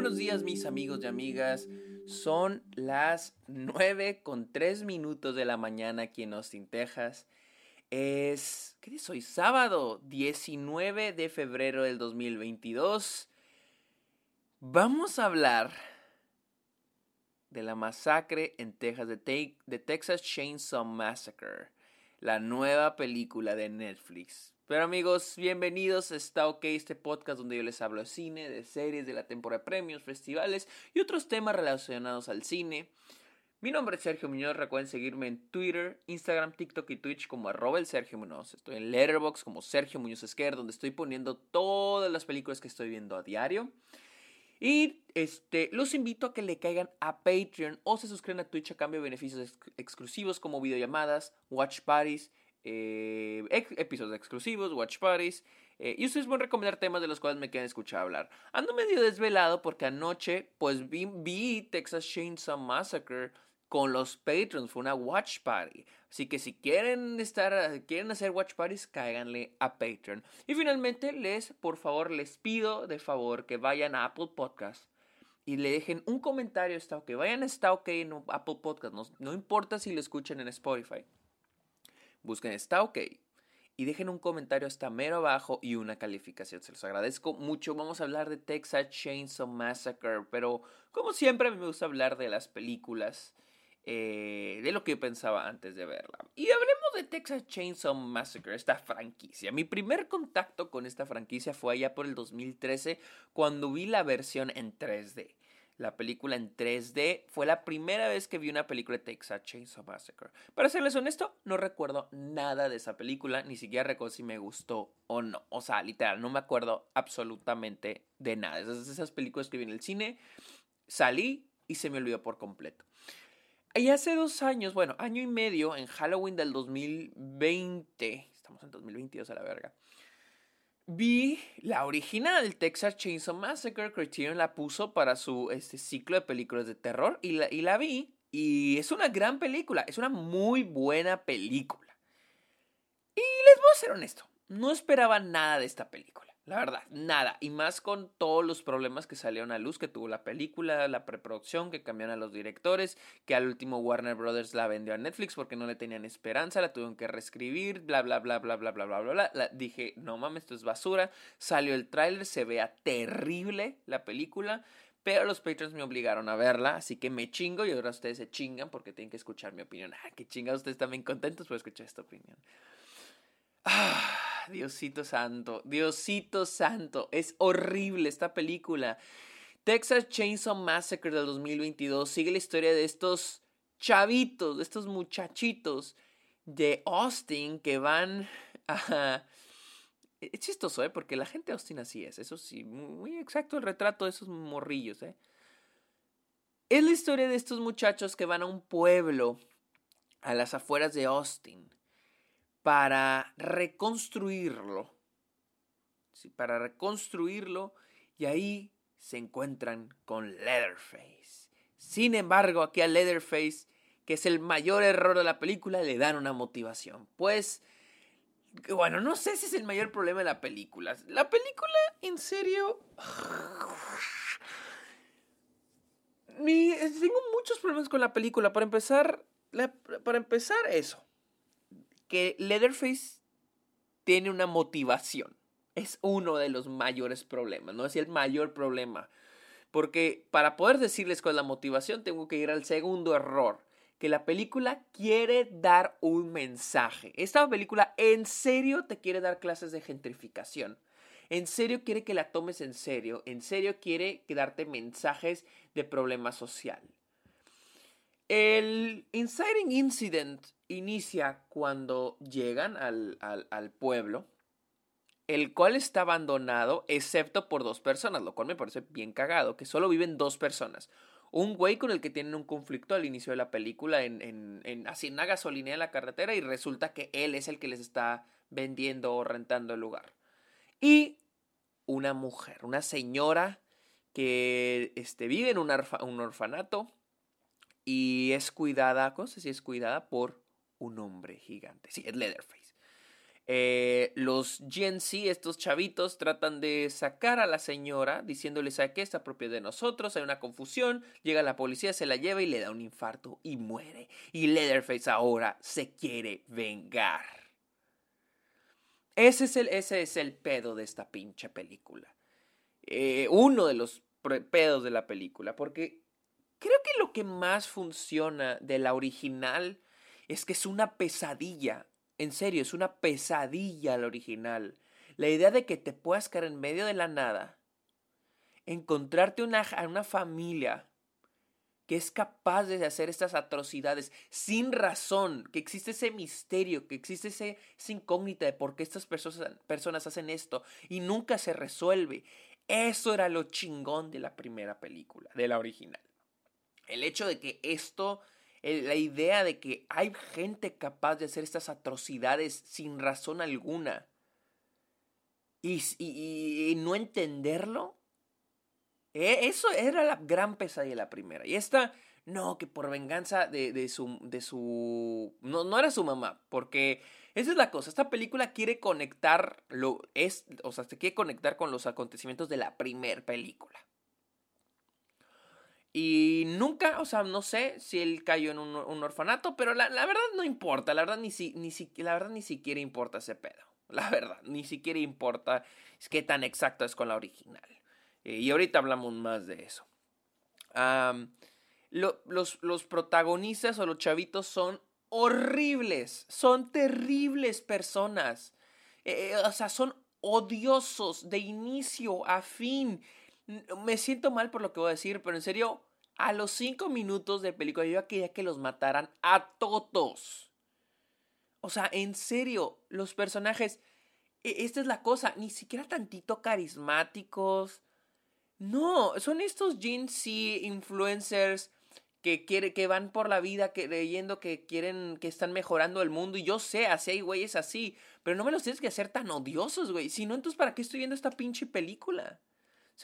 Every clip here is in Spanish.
buenos días mis amigos y amigas. Son las 9 con 3 minutos de la mañana aquí en Austin, Texas. Es, ¿qué día hoy? Sábado 19 de febrero del 2022. Vamos a hablar de la masacre en Texas, de, de Texas Chainsaw Massacre, la nueva película de Netflix. Pero amigos, bienvenidos a Está OK, este podcast donde yo les hablo de cine, de series, de la temporada de premios, festivales y otros temas relacionados al cine. Mi nombre es Sergio Muñoz, recuerden seguirme en Twitter, Instagram, TikTok y Twitch como el Sergio Muñoz. Estoy en Letterboxd como Sergio Muñoz Esquer, donde estoy poniendo todas las películas que estoy viendo a diario. Y este, los invito a que le caigan a Patreon o se suscriban a Twitch a cambio de beneficios exclusivos como videollamadas, watch parties eh, episodios exclusivos, watch parties. Eh, y ustedes pueden recomendar temas de los cuales me quieran escuchar hablar. Ando medio desvelado porque anoche pues vi, Texas Chainsaw Massacre con los patrons. Fue una watch party. Así que si quieren estar, quieren hacer watch parties, cáiganle a Patreon. Y finalmente les, por favor, les pido de favor que vayan a Apple Podcast y le dejen un comentario. Está ok. Vayan Está ok en Apple Podcast. No, no importa si lo escuchan en Spotify. Busquen Está OK y dejen un comentario hasta mero abajo y una calificación. Se los agradezco mucho. Vamos a hablar de Texas Chainsaw Massacre, pero como siempre a mí me gusta hablar de las películas, eh, de lo que yo pensaba antes de verla. Y hablemos de Texas Chainsaw Massacre, esta franquicia. Mi primer contacto con esta franquicia fue allá por el 2013 cuando vi la versión en 3D la película en 3D. Fue la primera vez que vi una película de Texas Chainsaw Massacre. Para serles honesto, no recuerdo nada de esa película, ni siquiera recuerdo si me gustó o no. O sea, literal, no me acuerdo absolutamente de nada. Esas, esas películas que vi en el cine, salí y se me olvidó por completo. Y hace dos años, bueno, año y medio, en Halloween del 2020, estamos en 2022 a la verga, vi la original, Texas Chainsaw Massacre. Criterion la puso para su este, ciclo de películas de terror y la, y la vi. Y es una gran película, es una muy buena película. Y les voy a ser honesto, no esperaba nada de esta película. La verdad, nada. Y más con todos los problemas que salieron a luz que tuvo la película, la preproducción, que cambiaron a los directores, que al último Warner Brothers la vendió a Netflix porque no le tenían esperanza, la tuvieron que reescribir, bla, bla, bla, bla, bla, bla, bla, bla, bla. dije, no mames, esto es basura. Salió el tráiler, se vea terrible la película. Pero los patrons me obligaron a verla, así que me chingo y ahora ustedes se chingan porque tienen que escuchar mi opinión. Ah, qué chingados, ustedes también contentos por escuchar esta opinión. Ah. Diosito santo, Diosito santo, es horrible esta película. Texas Chainsaw Massacre del 2022 sigue la historia de estos chavitos, de estos muchachitos de Austin que van a... Es chistoso, ¿eh? Porque la gente de Austin así es, eso sí, muy exacto el retrato de esos morrillos, ¿eh? Es la historia de estos muchachos que van a un pueblo a las afueras de Austin para reconstruirlo. para reconstruirlo y ahí se encuentran con Leatherface. Sin embargo, aquí a Leatherface, que es el mayor error de la película, le dan una motivación. Pues, bueno, no sé si es el mayor problema de la película. La película, en serio... tengo muchos problemas con la película. Para empezar, para empezar eso que Leatherface tiene una motivación. Es uno de los mayores problemas, no es el mayor problema. Porque para poder decirles cuál es la motivación, tengo que ir al segundo error. Que la película quiere dar un mensaje. Esta película en serio te quiere dar clases de gentrificación. En serio quiere que la tomes en serio. En serio quiere darte mensajes de problema social. El Inciting Incident inicia cuando llegan al, al, pueblo, el cual está abandonado excepto por dos personas, lo cual me parece bien cagado, que solo viven dos personas. Un güey con el que tienen un conflicto al inicio de la película en, en, en así una gasolinera en la carretera y resulta que él es el que les está vendiendo o rentando el lugar. Y una mujer, una señora que este, vive en un orfanato y es cuidada, sé si es cuidada por un hombre gigante. Sí, es Leatherface. Eh, los GNC, estos chavitos, tratan de sacar a la señora diciéndole, ¿sabe qué? Está propia de nosotros, hay una confusión, llega la policía, se la lleva y le da un infarto y muere. Y Leatherface ahora se quiere vengar. Ese es el, ese es el pedo de esta pinche película. Eh, uno de los pedos de la película, porque creo que lo que más funciona de la original es que es una pesadilla en serio, es una pesadilla la original. La idea de que te puedas caer en medio de la nada, encontrarte una, una familia que es capaz de hacer estas atrocidades sin razón, que existe ese misterio, que existe ese, esa incógnita de por qué estas personas, personas hacen esto y nunca se resuelve. Eso era lo chingón de la primera película, de la original. El hecho de que esto la idea de que hay gente capaz de hacer estas atrocidades sin razón alguna y, no entenderlo, e, eso era la gran pesadilla la primera. Y esta, no, que por venganza de, su, de su... No, no era su mamá, porque esa es la cosa. Esta película quiere conectar, lo, es, o sea, se quiere conectar con los acontecimientos de la primera película. Y nunca, o sea, no sé si él cayó en un, orfanato, pero la, verdad no importa, la verdad ni, si, ni si, la verdad ni siquiera importa ese pedo. La verdad, ni siquiera importa qué tan exacto es con la original. Eh, y ahorita hablamos más de eso. los, los protagonistas o los chavitos son horribles, son terribles personas. Eh, o sea, son odiosos de inicio a fin me siento mal por lo que voy a decir, pero en serio, a los cinco minutos de película yo quería que los mataran a todos. O sea, en serio, los personajes, e, esta es la cosa, ni siquiera tantito carismáticos. No, son estos Gen Z influencers que, quiere, que van por la vida creyendo que quieren, que están mejorando el mundo. Y yo sé, así hay güeyes así. Pero no me los tienes que hacer tan odiosos, güey. Si no, entonces ¿para qué estoy viendo esta pinche película?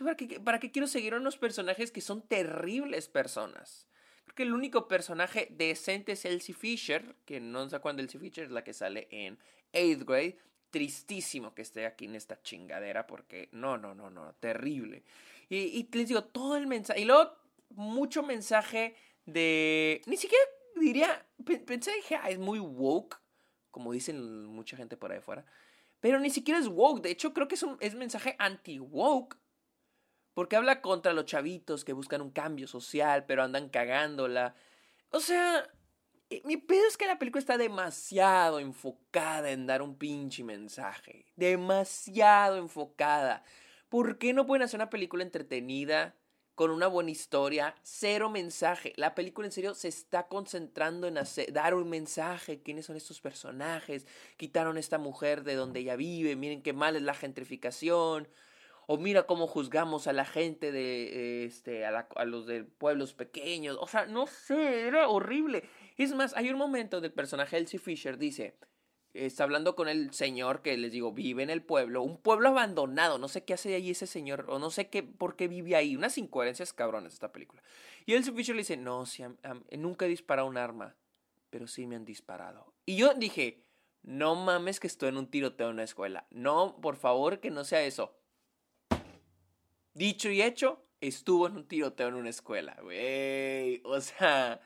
¿Para qué, ¿Para qué quiero seguir a unos personajes que son terribles personas? Creo que el único personaje decente es Elsie Fisher, que no sé cuándo Elsie Fisher es la que sale en 8th grade. Tristísimo que esté aquí en esta chingadera, porque no, no, no, no, terrible. Y, y les digo, todo el mensaje. Y luego, mucho mensaje de. Ni siquiera diría. Pensé, dije, ah, es muy woke, como dicen mucha gente por ahí afuera. Pero ni siquiera es woke. De hecho, creo que es un es mensaje anti-woke porque habla contra los chavitos que buscan un cambio social, pero andan cagándola. O sea, eh, mi pedo es que la película está demasiado enfocada en dar un pinche mensaje. Demasiado enfocada. ¿Por qué no pueden hacer una película entretenida? Con una buena historia, cero mensaje. La película en serio se está concentrando en hacer, dar un mensaje. ¿Quiénes son estos personajes? Quitaron a esta mujer de donde ella vive. Miren qué mal es la gentrificación o mira cómo juzgamos a la gente de, este, a, los de pueblos pequeños, o sea, no sé, era horrible. Es más, hay un momento del personaje Elsie Fisher, dice, está hablando con el señor que les digo, vive en el pueblo, un pueblo abandonado, no sé qué hace ahí ese señor, o no sé qué, por qué vive ahí, unas incoherencias cabrones esta película. Y Elsie Fisher le dice, no, si, nunca he disparado un arma, pero sí me han disparado. Y yo dije, no mames que estoy en un tiroteo en una escuela, no, por favor que no sea eso. Dicho y hecho, estuvo en un tiroteo en una escuela, güey. O sea,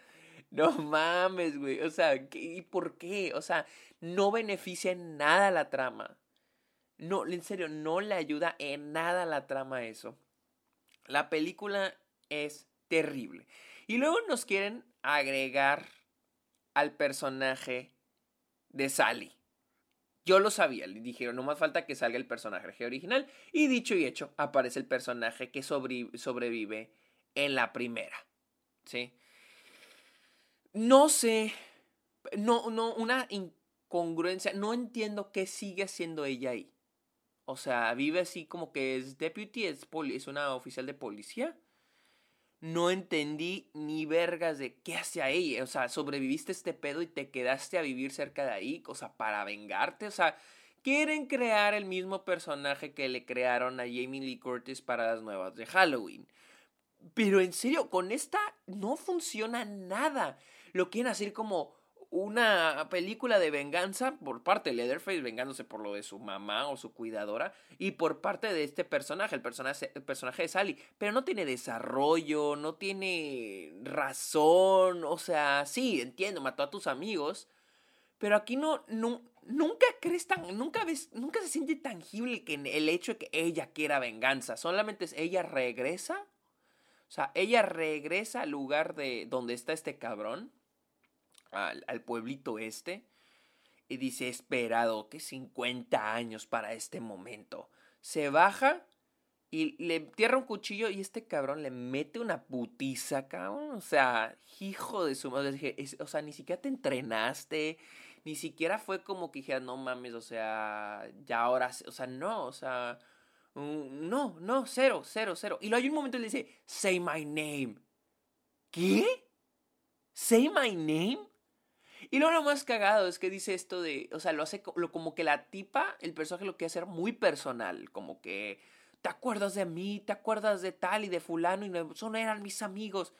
no mames, güey. O sea, ¿y por qué? O sea, no beneficia en nada la trama. No, en serio, no le ayuda en nada la trama eso. La película es terrible. Y luego nos quieren agregar al personaje de Sally. Yo lo sabía, le dijeron, no más falta que salga el personaje original. Y dicho y hecho, aparece el personaje que sobrevive en la primera. ¿Sí? No sé, no, no, una incongruencia, no entiendo qué sigue haciendo ella ahí. O sea, vive así como que es deputy, es, es una oficial de policía no entendí ni vergas de qué hace ahí. O sea, sobreviviste este pedo y te quedaste a vivir cerca de ahí, o sea, para vengarte. O sea, quieren crear el mismo personaje que le crearon a Jamie Lee Curtis para las nuevas de Halloween. Pero en serio, con esta no funciona nada. Lo quieren hacer como una película de venganza por parte de Leatherface, vengándose por lo de su mamá o su cuidadora, y por parte de este personaje, el personaje, el personaje de Sally. Pero no tiene desarrollo, no tiene razón, o sea, sí, entiendo, mató a tus amigos, pero aquí no, no nunca crees tan, nunca ves, nunca se siente tangible que el hecho de que ella quiera venganza, solamente es ella regresa, o sea, ella regresa al lugar de donde está este cabrón al, pueblito este y dice, esperado que 50 años para este momento. Se baja y le tierra un cuchillo y este cabrón le mete una putiza, cabrón. O sea, hijo de su madre. O sea, ni siquiera te entrenaste. Ni siquiera fue como que dijera, no mames, o sea, ya ahora, o sea, no, o sea, no, no, cero, cero, cero. Y luego hay un momento y le dice, say my name. ¿Qué? ¿Say my name? Y luego lo más cagado es que dice esto de, o sea, lo hace lo, como que la tipa, el personaje lo quiere hacer muy personal, como que, ¿te acuerdas de mí? ¿Te acuerdas de tal y de fulano? Y son eran mis amigos.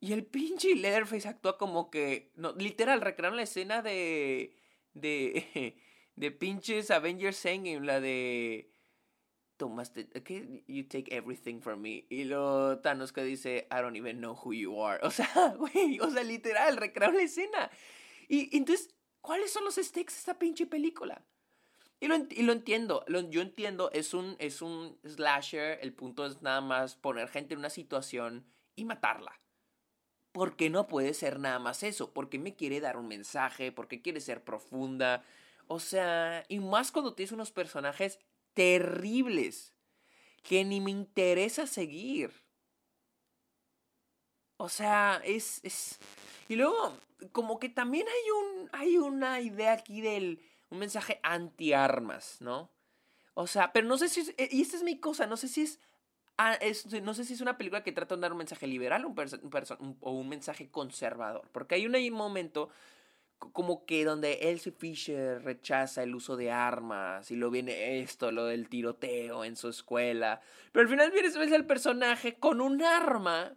Y el pinche Leatherface actúa como que, no, literal, recrearon la escena de, de, de pinches Avengers Endgame, la de... Tomaste, okay, you take everything from me. Y lo Thanos que dice, I don't even know who you are. O sea, güey, o sea, literal, recrearon la escena. Y, entonces, ¿cuáles son los stakes de esta pinche película? Y lo, y lo entiendo, yo entiendo, es un, es un slasher, el punto es nada más poner gente en una situación y matarla. Porque no puede ser nada más eso, porque me quiere dar un mensaje, porque quiere ser profunda. O sea, y más cuando tienes unos personajes terribles que ni me interesa seguir. O sea, es, es... Y luego, como que también hay, un, hay una idea aquí del un mensaje anti-armas, ¿no? O sea, pero no sé si es, eh, y esta es mi cosa, no sé si es, ah, no sé si es una película que trata de dar un mensaje liberal un o un mensaje conservador, porque hay un, momento como que donde Elsie Fisher rechaza el uso de armas y lo viene esto, lo del tiroteo en su escuela, pero al final viene el personaje con un arma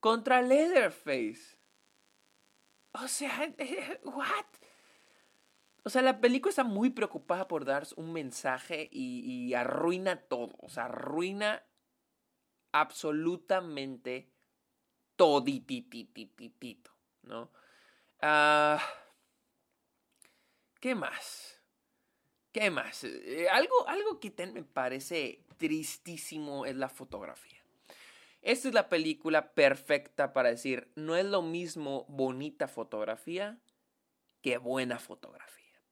contra Leatherface. O sea, ¿what? O sea, la película está muy preocupada por dar un mensaje y, arruina todo. O sea, arruina absolutamente todititititito, ¿no? Ah, ¿Qué más? ¿Qué más? Eh, algo, algo que me parece tristísimo es la fotografía. Esta es la película perfecta para decir, no es lo mismo bonita fotografía que buena fotografía.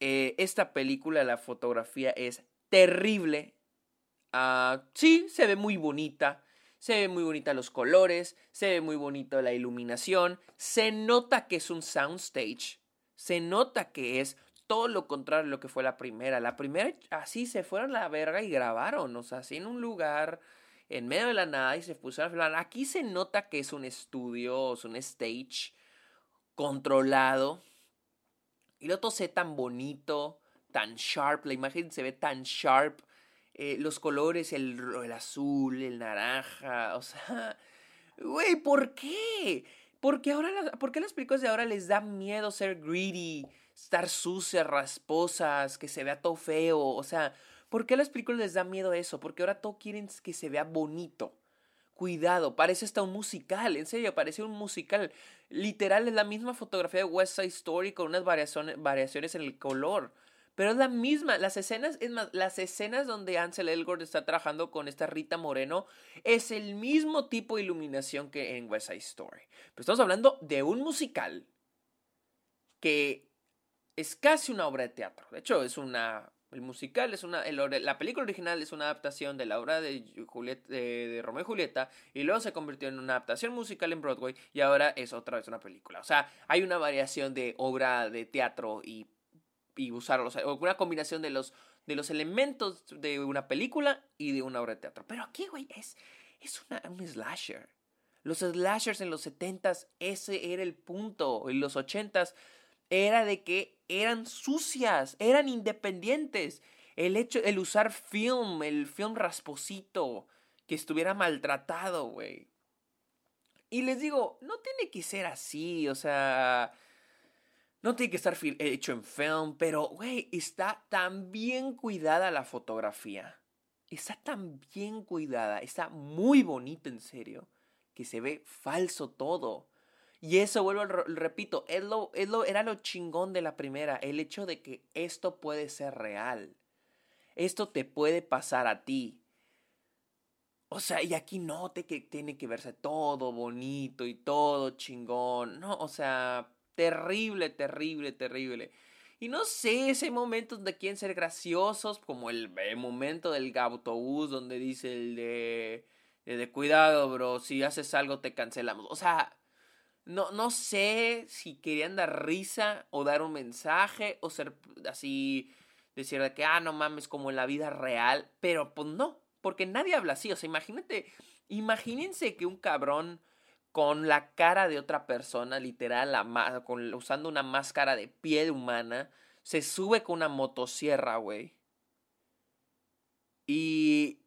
Eh, esta película, la fotografía es terrible. Ah, sí, se ve muy bonita. Se ve muy bonita los colores, se ve muy bonita la iluminación, se nota que es un soundstage, se nota que es todo lo contrario a lo que fue la primera. La primera así se fueron a la verga y grabaron, o sea, así en un lugar en medio de la nada y se pusieron a hablar. Aquí se nota que es un estudio, es un stage controlado. Y lo otro se ve tan bonito, tan sharp, la imagen se ve tan sharp. Eh, los colores, el, el azul, el naranja, o sea, güey, ¿por qué? Porque ahora, ¿por qué las películas de ahora les da miedo ser greedy, estar sucias, rasposas, que se vea todo feo? O sea, ¿Por qué a las películas les da miedo eso? Porque ahora todo quieren que se vea bonito. Cuidado, parece hasta un musical, en serio, parece un musical. Literal es la misma fotografía de West Side Story con unas variaciones, en el color. Pero es la misma, las escenas, es más, las escenas donde Ansel Elgort está trabajando con esta Rita Moreno es el mismo tipo de iluminación que en West Side Story. Pero estamos hablando de un musical que es casi una obra de teatro. De hecho, es una el musical es una. la película original es una adaptación de la obra de, Romeo y Julieta. Y luego se convirtió en una adaptación musical en Broadway. Y ahora es otra vez una película. O sea, hay una variación de obra de teatro y, y usarlos. O una combinación de los, de los elementos de una película y de una obra de teatro. Pero aquí, güey, es, es una, un slasher. Los slashers en los 70s, ese era el punto. En los 80s era de que eran sucias, eran independientes. El hecho, el usar film, el film rasposito, que estuviera maltratado, güey. Y les digo, no tiene que ser así, o sea, no tiene que estar hecho en film, pero, güey, está tan bien cuidada la fotografía. Está tan bien cuidada, está muy bonito en serio, que se ve falso todo. Y eso, vuelvo, repito, es lo, es lo, era lo chingón de la primera, el hecho de que esto puede ser real. Esto te puede pasar a ti. O sea, y aquí note que tiene que verse todo bonito y todo chingón. No, o sea, terrible, terrible, terrible. Y no sé, ese momento donde quieren ser graciosos, como el, momento del autobús donde dice el de, de, cuidado, bro, si haces algo te cancelamos. O sea, no, no sé si querían dar risa o dar un mensaje o ser así, decir de que, ah, no mames, como en la vida real, pero pues no, porque nadie habla así. O sea, imagínate, imagínense que un cabrón con la cara de otra persona, literal, la, usando una máscara de piel humana, se sube con una motosierra, güey. Y,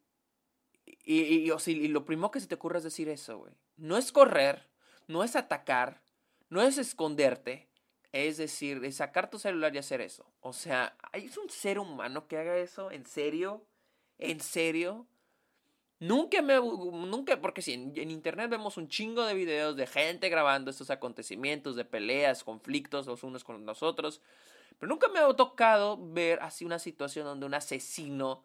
y, y, lo primero que se te ocurre es decir eso, güey. No es correr, no es atacar, no es esconderte, es decir, es sacar tu celular y hacer eso. O sea, ¿es un ser humano que haga eso? ¿En serio? ¿En serio? Nunca me. Nunca, porque si en, internet vemos un chingo de videos de gente grabando estos acontecimientos, de peleas, conflictos los unos con los otros. Pero nunca me ha tocado ver así una situación donde un asesino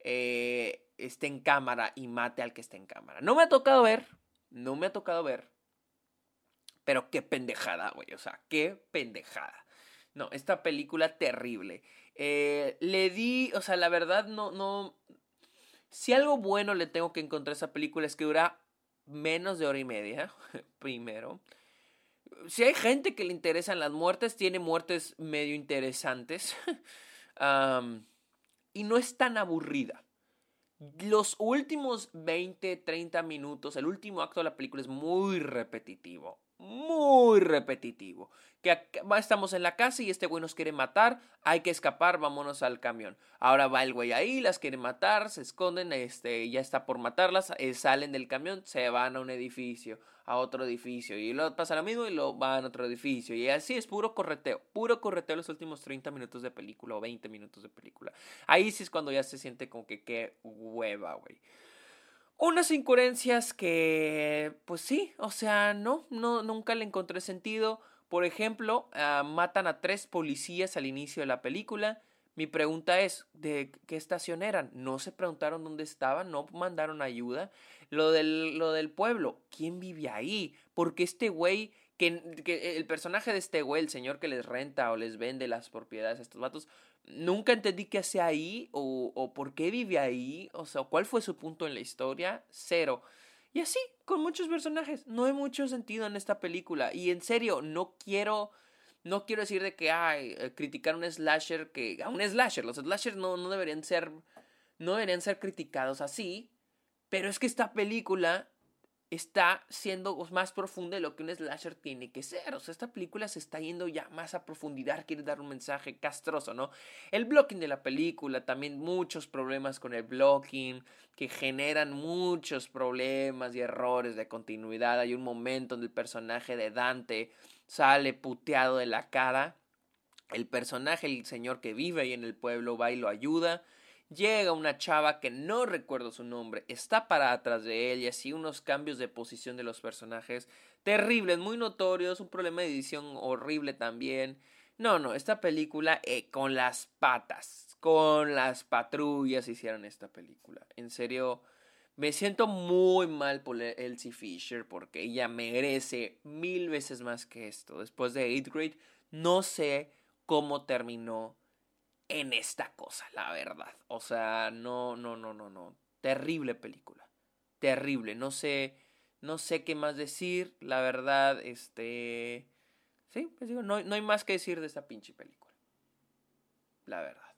eh, esté en cámara y mate al que esté en cámara. No me ha tocado ver. No me ha tocado ver. Pero qué pendejada, güey. O sea, qué pendejada. No, esta película terrible. Eh, le di, o sea, la verdad no, no, si algo bueno le tengo que encontrar a esa película es que dura menos de hora y media, primero. Si hay gente que le interesan las muertes, tiene muertes medio interesantes. y no es tan aburrida. Los últimos 20, 30 minutos, el último acto de la película es muy repetitivo muy repetitivo. Que estamos en la casa y este güey nos quiere matar, hay que escapar, vámonos al camión. Ahora va el güey ahí, las quiere matar, se esconden, este, ya está por matarlas, eh, salen del camión, se van a un edificio, a otro edificio, y luego pasa lo mismo y lo van a otro edificio. Y así es puro correteo, puro correteo los últimos 30 minutos de película o 20 minutos de película. Ahí sí es cuando ya se siente como que qué hueva, güey. Unas incoherencias que, pues sí, o sea, no, no, nunca le encontré sentido. Por ejemplo, ah, matan a tres policías al inicio de la película. Mi pregunta es, ¿de qué estación eran? No se preguntaron dónde estaban, no mandaron ayuda. Lo del, lo del pueblo, ¿quién vive ahí? Porque este güey, que, que el personaje de este güey, el señor que les renta o les vende las propiedades a estos vatos, nunca entendí qué hace ahí o, o por qué vive ahí, o sea, cuál fue su punto en la historia, cero. Y así, con muchos personajes, no hay mucho sentido en esta película. Y en serio, no quiero, no quiero decir de que, ay, eh, criticar un slasher que, a un slasher, los slashers no, no deberían ser, no deberían ser criticados así, pero es que esta película está siendo más profunda de lo que un slasher tiene que ser. O sea, esta película se está yendo ya más a profundidad, quiere dar un mensaje castroso, ¿no? El blocking de la película, también muchos problemas con el blocking, que generan muchos problemas y errores de continuidad. Hay un momento donde el personaje de Dante sale puteado de la cara. El personaje, el señor que vive ahí en el pueblo, va y lo ayuda Llega una chava que no recuerdo su nombre, está para atrás de él y así unos cambios de posición de los personajes terribles, muy notorios, un problema de edición horrible también. No, no, esta película eh, con las patas, con las patrullas hicieron esta película. En serio, me siento muy mal por Elsie Fisher porque ella merece mil veces más que esto. Después de 8 Grade, no sé cómo terminó en esta cosa, la verdad. O sea, no, no, no, no, no. Terrible película. Terrible. No sé, no sé qué más decir. La verdad, este... Sí, pues digo, no, no hay más que decir de esta pinche película. La verdad.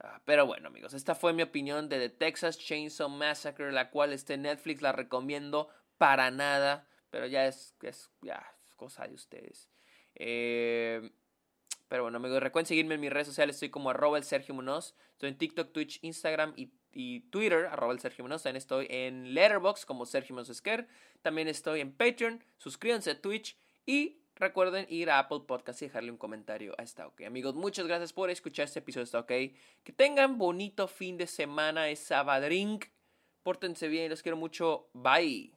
Ah, pero bueno, amigos, esta fue mi opinión de The Texas Chainsaw Massacre, la cual este Netflix la recomiendo para nada, pero ya es, es ya, cosa de ustedes. Eh, pero bueno, amigos, recuerden seguirme en mis redes sociales. Estoy como arroba el Sergio Munoz. Estoy en TikTok, Twitch, Instagram y Twitter, arroba el Sergio Menos. También estoy en Letterboxd como Sergio Menos Esquer. También estoy en Patreon. Suscríbanse a Twitch y recuerden ir a Apple Podcast y dejarle un comentario a Está OK. Amigos, muchas gracias por escuchar este episodio de Está OK. Que tengan bonito fin de semana, es sabadrink. Pórtense bien, los quiero mucho. Bye.